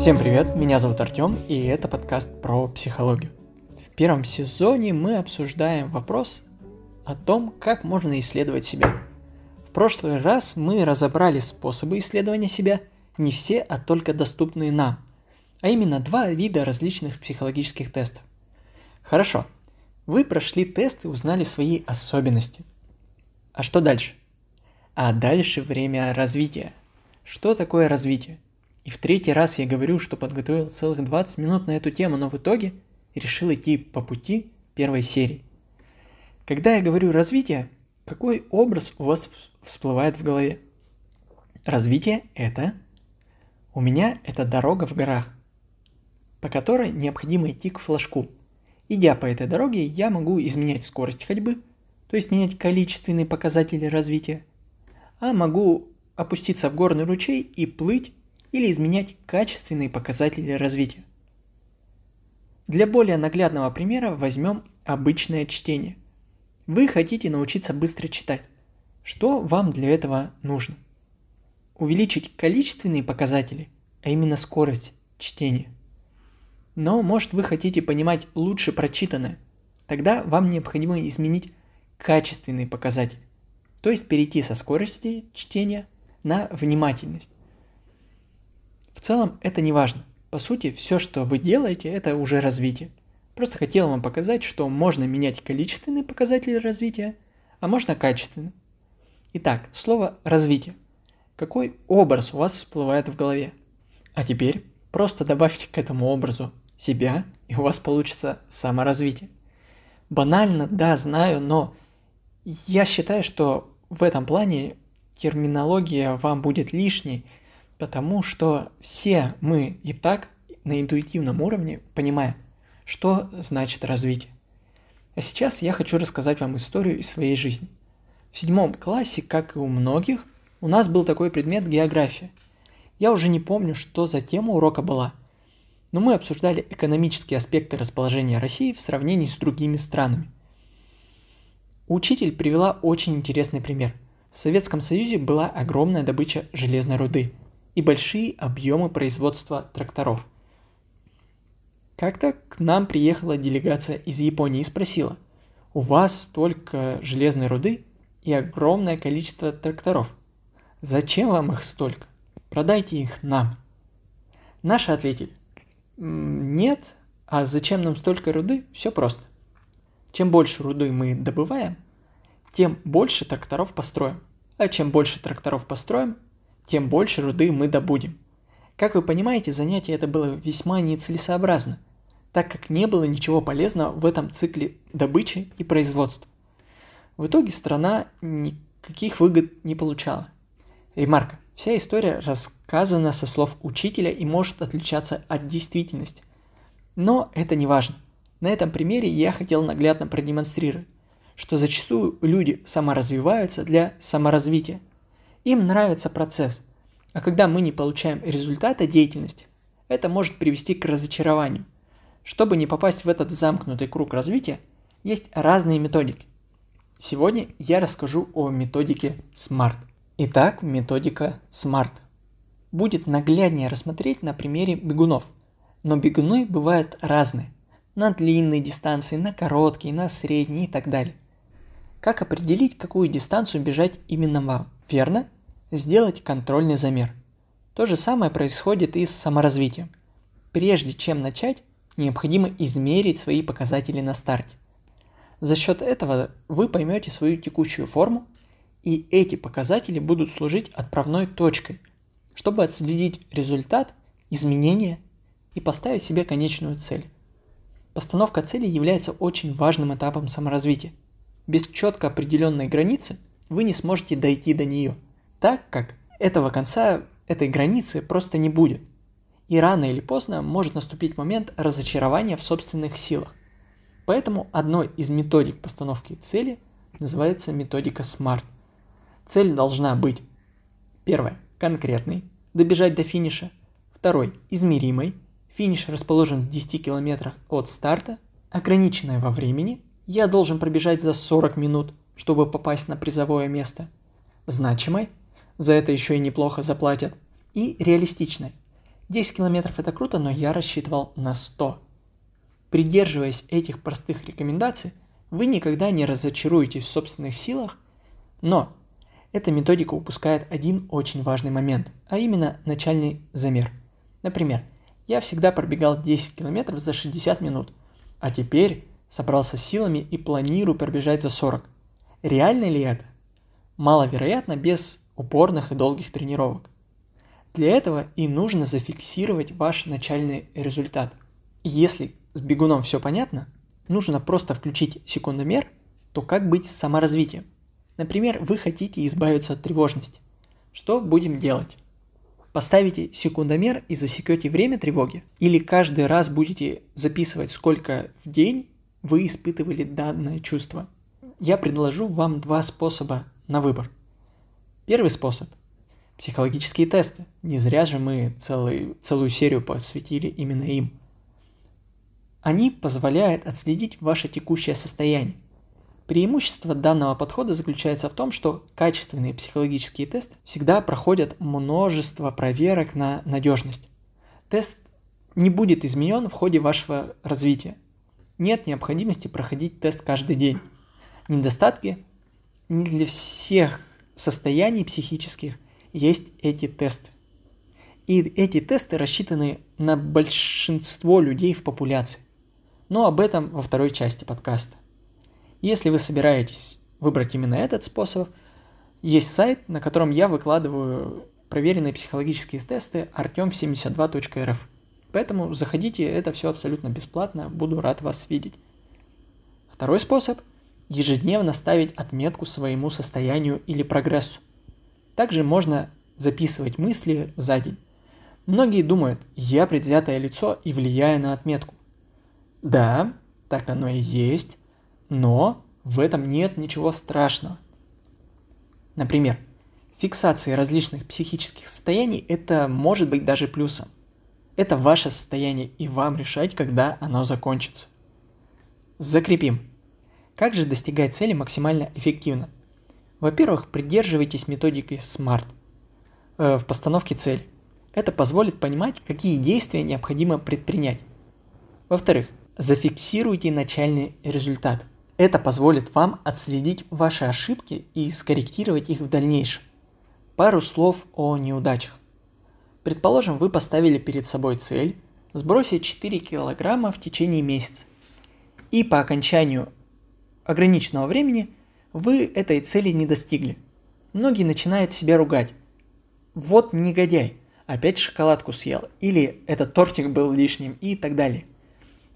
Всем привет, меня зовут Артем, и это подкаст про психологию. В первом сезоне мы обсуждаем вопрос о том, как можно исследовать себя. В прошлый раз мы разобрали способы исследования себя, не все, а только доступные нам, а именно два вида различных психологических тестов. Хорошо, вы прошли тест и узнали свои особенности. А что дальше? А дальше время развития. Что такое развитие? И в третий раз я говорю, что подготовил целых 20 минут на эту тему, но в итоге решил идти по пути первой серии. Когда я говорю развитие, какой образ у вас всплывает в голове? Развитие – это... У меня это дорога в горах, по которой необходимо идти к флажку. Идя по этой дороге, я могу изменять скорость ходьбы, то есть менять количественные показатели развития, а могу опуститься в горный ручей и плыть или изменять качественные показатели развития. Для более наглядного примера возьмем обычное чтение. Вы хотите научиться быстро читать. Что вам для этого нужно? Увеличить количественные показатели, а именно скорость чтения. Но может вы хотите понимать лучше прочитанное. Тогда вам необходимо изменить качественные показатели. То есть перейти со скорости чтения на внимательность. В целом это не важно. По сути, все, что вы делаете, это уже развитие. Просто хотел вам показать, что можно менять количественные показатели развития, а можно качественные. Итак, слово «развитие». Какой образ у вас всплывает в голове? А теперь просто добавьте к этому образу себя, и у вас получится саморазвитие. Банально, да, знаю, но я считаю, что в этом плане терминология вам будет лишней, потому что все мы и так на интуитивном уровне понимаем, что значит развитие. А сейчас я хочу рассказать вам историю из своей жизни. В седьмом классе, как и у многих, у нас был такой предмет география. Я уже не помню, что за тема урока была, но мы обсуждали экономические аспекты расположения России в сравнении с другими странами. Учитель привела очень интересный пример – в Советском Союзе была огромная добыча железной руды и большие объемы производства тракторов. Как-то к нам приехала делегация из Японии и спросила, у вас столько железной руды и огромное количество тракторов. Зачем вам их столько? Продайте их нам. Наши ответили, нет, а зачем нам столько руды? Все просто. Чем больше руды мы добываем, тем больше тракторов построим. А чем больше тракторов построим, тем больше руды мы добудем. Как вы понимаете, занятие это было весьма нецелесообразно, так как не было ничего полезного в этом цикле добычи и производства. В итоге страна никаких выгод не получала. Ремарка. Вся история рассказана со слов учителя и может отличаться от действительности. Но это не важно. На этом примере я хотел наглядно продемонстрировать, что зачастую люди саморазвиваются для саморазвития. Им нравится процесс, а когда мы не получаем результата деятельности, это может привести к разочарованию. Чтобы не попасть в этот замкнутый круг развития, есть разные методики. Сегодня я расскажу о методике SMART. Итак, методика SMART. Будет нагляднее рассмотреть на примере бегунов. Но бегуны бывают разные. На длинные дистанции, на короткие, на средние и так далее. Как определить, какую дистанцию бежать именно вам? Верно? Сделать контрольный замер. То же самое происходит и с саморазвитием. Прежде чем начать, необходимо измерить свои показатели на старте. За счет этого вы поймете свою текущую форму, и эти показатели будут служить отправной точкой, чтобы отследить результат, изменения и поставить себе конечную цель. Постановка цели является очень важным этапом саморазвития – без четко определенной границы вы не сможете дойти до нее, так как этого конца этой границы просто не будет. И рано или поздно может наступить момент разочарования в собственных силах. Поэтому одной из методик постановки цели называется методика SMART. Цель должна быть первое – конкретной, добежать до финиша, второй – измеримой, финиш расположен в 10 километрах от старта, ограниченная во времени – я должен пробежать за 40 минут, чтобы попасть на призовое место. Значимой, за это еще и неплохо заплатят, и реалистичной. 10 километров это круто, но я рассчитывал на 100. Придерживаясь этих простых рекомендаций, вы никогда не разочаруетесь в собственных силах, но эта методика упускает один очень важный момент, а именно начальный замер. Например, я всегда пробегал 10 километров за 60 минут, а теперь собрался силами и планирую пробежать за 40. Реально ли это? Маловероятно без упорных и долгих тренировок. Для этого и нужно зафиксировать ваш начальный результат. Если с бегуном все понятно, нужно просто включить секундомер, то как быть с саморазвитием? Например, вы хотите избавиться от тревожности. Что будем делать? Поставите секундомер и засекете время тревоги? Или каждый раз будете записывать, сколько в день вы испытывали данное чувство? Я предложу вам два способа на выбор. Первый способ – психологические тесты. Не зря же мы целый, целую серию посвятили именно им – они позволяют отследить ваше текущее состояние. Преимущество данного подхода заключается в том, что качественные психологические тесты всегда проходят множество проверок на надежность. Тест не будет изменен в ходе вашего развития. Нет необходимости проходить тест каждый день. Недостатки не для всех состояний психических есть эти тесты. И эти тесты рассчитаны на большинство людей в популяции но об этом во второй части подкаста. Если вы собираетесь выбрать именно этот способ, есть сайт, на котором я выкладываю проверенные психологические тесты artem72.rf. Поэтому заходите, это все абсолютно бесплатно, буду рад вас видеть. Второй способ – ежедневно ставить отметку своему состоянию или прогрессу. Также можно записывать мысли за день. Многие думают, я предвзятое лицо и влияю на отметку. Да, так оно и есть, но в этом нет ничего страшного. Например, фиксация различных психических состояний – это может быть даже плюсом. Это ваше состояние, и вам решать, когда оно закончится. Закрепим. Как же достигать цели максимально эффективно? Во-первых, придерживайтесь методики SMART э, в постановке цели. Это позволит понимать, какие действия необходимо предпринять. Во-вторых, Зафиксируйте начальный результат. Это позволит вам отследить ваши ошибки и скорректировать их в дальнейшем. Пару слов о неудачах. Предположим, вы поставили перед собой цель сбросить 4 килограмма в течение месяца. И по окончанию ограниченного времени вы этой цели не достигли. Многие начинают себя ругать. Вот негодяй, опять шоколадку съел, или этот тортик был лишним и так далее.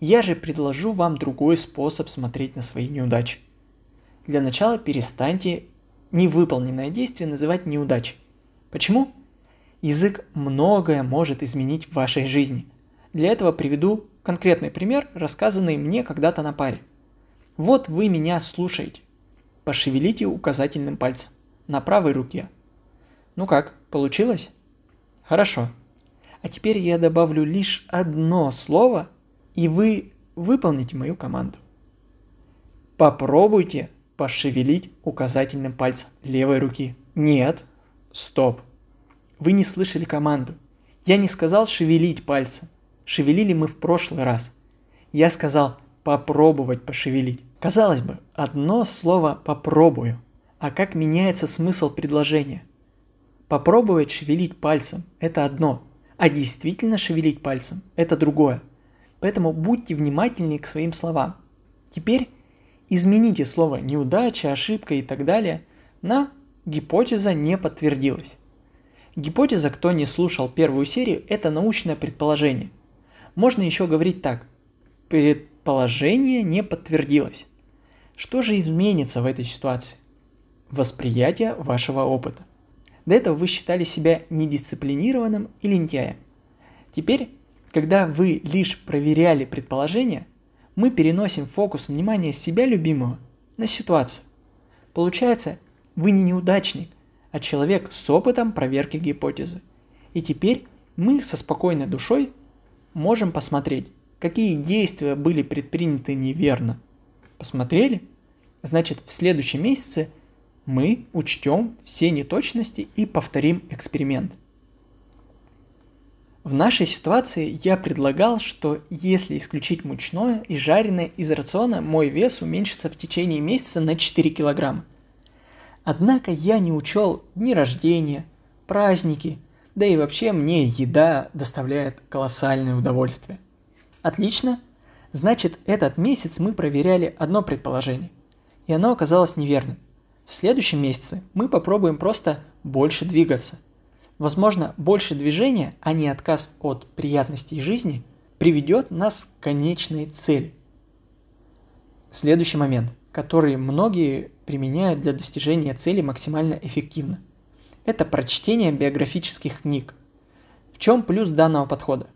Я же предложу вам другой способ смотреть на свои неудачи. Для начала перестаньте невыполненное действие называть неудачей. Почему? Язык многое может изменить в вашей жизни. Для этого приведу конкретный пример, рассказанный мне когда-то на паре. Вот вы меня слушаете. Пошевелите указательным пальцем на правой руке. Ну как, получилось? Хорошо. А теперь я добавлю лишь одно слово, и вы выполните мою команду. Попробуйте пошевелить указательным пальцем левой руки. Нет, стоп. Вы не слышали команду. Я не сказал шевелить пальцем. Шевелили мы в прошлый раз. Я сказал попробовать пошевелить. Казалось бы, одно слово «попробую», а как меняется смысл предложения? Попробовать шевелить пальцем – это одно, а действительно шевелить пальцем – это другое – Поэтому будьте внимательнее к своим словам. Теперь измените слово неудача, ошибка и так далее на гипотеза не подтвердилась. Гипотеза, кто не слушал первую серию, это научное предположение. Можно еще говорить так. Предположение не подтвердилось. Что же изменится в этой ситуации? Восприятие вашего опыта. До этого вы считали себя недисциплинированным и лентяем. Теперь когда вы лишь проверяли предположение, мы переносим фокус внимания себя любимого на ситуацию. Получается, вы не неудачник, а человек с опытом проверки гипотезы. И теперь мы со спокойной душой можем посмотреть, какие действия были предприняты неверно. Посмотрели? Значит, в следующем месяце мы учтем все неточности и повторим эксперимент. В нашей ситуации я предлагал, что если исключить мучное и жареное из рациона, мой вес уменьшится в течение месяца на 4 килограмма. Однако я не учел дни рождения, праздники, да и вообще мне еда доставляет колоссальное удовольствие. Отлично. Значит, этот месяц мы проверяли одно предположение. И оно оказалось неверным. В следующем месяце мы попробуем просто больше двигаться. Возможно, больше движения, а не отказ от приятностей жизни, приведет нас к конечной цели. Следующий момент, который многие применяют для достижения цели максимально эффективно. Это прочтение биографических книг. В чем плюс данного подхода?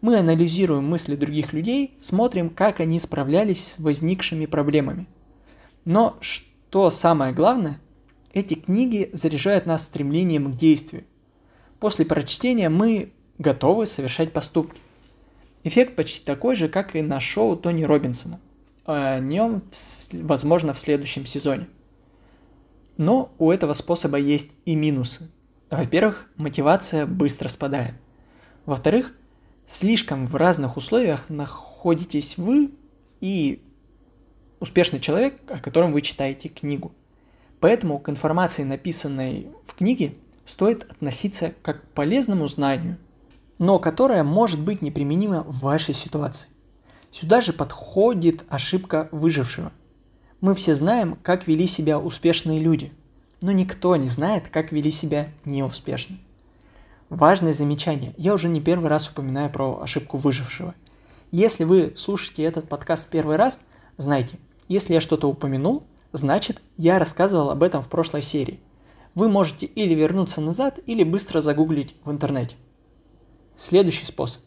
Мы анализируем мысли других людей, смотрим, как они справлялись с возникшими проблемами. Но что самое главное, эти книги заряжают нас стремлением к действию. После прочтения мы готовы совершать поступки. Эффект почти такой же, как и на шоу Тони Робинсона. О нем, возможно, в следующем сезоне. Но у этого способа есть и минусы. Во-первых, мотивация быстро спадает. Во-вторых, слишком в разных условиях находитесь вы и успешный человек, о котором вы читаете книгу. Поэтому к информации, написанной в книге, стоит относиться как к полезному знанию, но которое может быть неприменимо в вашей ситуации. Сюда же подходит ошибка выжившего. Мы все знаем, как вели себя успешные люди, но никто не знает, как вели себя неуспешно. Важное замечание. Я уже не первый раз упоминаю про ошибку выжившего. Если вы слушаете этот подкаст первый раз, знайте, если я что-то упомянул, значит я рассказывал об этом в прошлой серии. Вы можете или вернуться назад, или быстро загуглить в интернете. Следующий способ.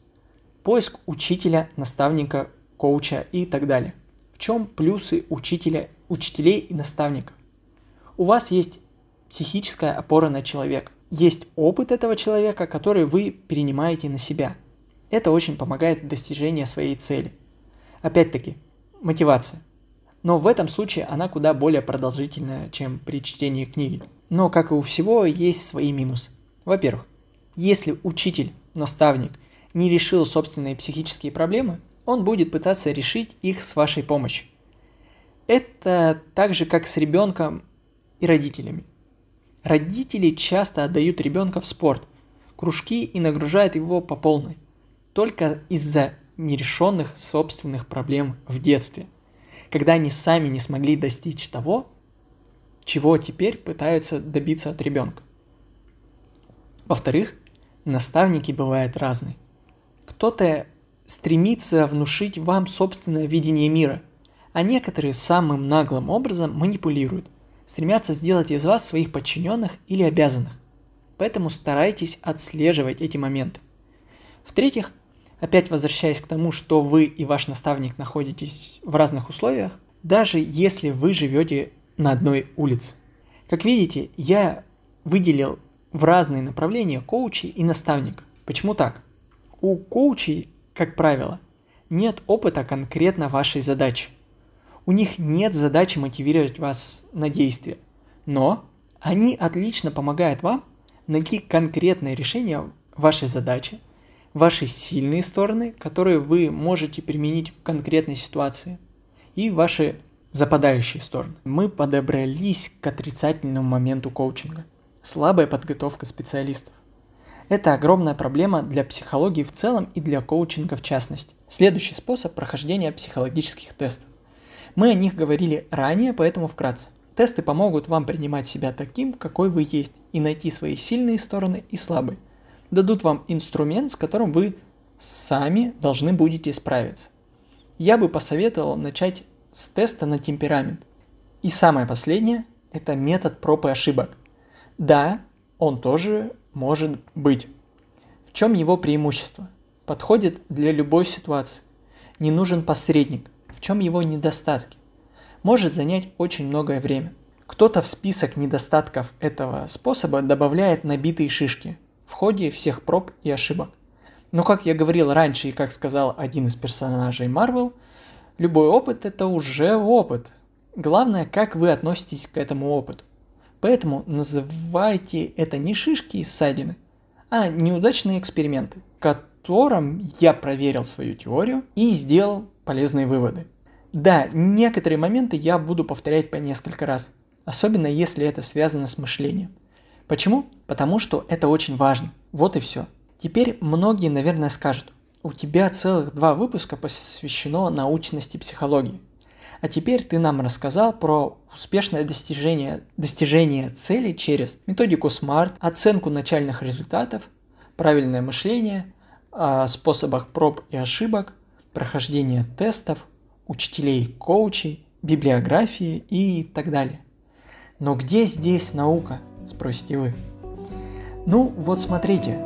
Поиск учителя, наставника, коуча и так далее. В чем плюсы учителя, учителей и наставников? У вас есть психическая опора на человека есть опыт этого человека, который вы перенимаете на себя. Это очень помогает в достижении своей цели. Опять-таки, мотивация. Но в этом случае она куда более продолжительная, чем при чтении книги. Но, как и у всего, есть свои минусы. Во-первых, если учитель, наставник не решил собственные психические проблемы, он будет пытаться решить их с вашей помощью. Это так же, как с ребенком и родителями. Родители часто отдают ребенка в спорт, кружки и нагружают его по полной. Только из-за нерешенных собственных проблем в детстве, когда они сами не смогли достичь того, чего теперь пытаются добиться от ребенка. Во-вторых, наставники бывают разные. Кто-то стремится внушить вам собственное видение мира, а некоторые самым наглым образом манипулируют – стремятся сделать из вас своих подчиненных или обязанных. Поэтому старайтесь отслеживать эти моменты. В-третьих, опять возвращаясь к тому, что вы и ваш наставник находитесь в разных условиях, даже если вы живете на одной улице. Как видите, я выделил в разные направления коучей и наставника. Почему так? У коучей, как правило, нет опыта конкретно вашей задачи. У них нет задачи мотивировать вас на действие, но они отлично помогают вам найти конкретное решение вашей задачи, ваши сильные стороны, которые вы можете применить в конкретной ситуации, и ваши западающие стороны. Мы подобрались к отрицательному моменту коучинга. Слабая подготовка специалистов. Это огромная проблема для психологии в целом и для коучинга в частности. Следующий способ прохождения психологических тестов. Мы о них говорили ранее, поэтому вкратце. Тесты помогут вам принимать себя таким, какой вы есть, и найти свои сильные стороны и слабые. Дадут вам инструмент, с которым вы сами должны будете справиться. Я бы посоветовал начать с теста на темперамент. И самое последнее – это метод проб и ошибок. Да, он тоже может быть. В чем его преимущество? Подходит для любой ситуации. Не нужен посредник – в чем его недостатки, может занять очень многое время. Кто-то в список недостатков этого способа добавляет набитые шишки в ходе всех проб и ошибок. Но как я говорил раньше и как сказал один из персонажей Marvel, любой опыт это уже опыт. Главное, как вы относитесь к этому опыту. Поэтому называйте это не шишки и ссадины, а неудачные эксперименты, в котором я проверил свою теорию и сделал полезные выводы. Да, некоторые моменты я буду повторять по несколько раз, особенно если это связано с мышлением. Почему? Потому что это очень важно. Вот и все. Теперь многие, наверное, скажут, у тебя целых два выпуска посвящено научности психологии. А теперь ты нам рассказал про успешное достижение, достижение цели через методику SMART, оценку начальных результатов, правильное мышление, о способах проб и ошибок, прохождение тестов, учителей, коучей, библиографии и так далее. Но где здесь наука, спросите вы? Ну, вот смотрите,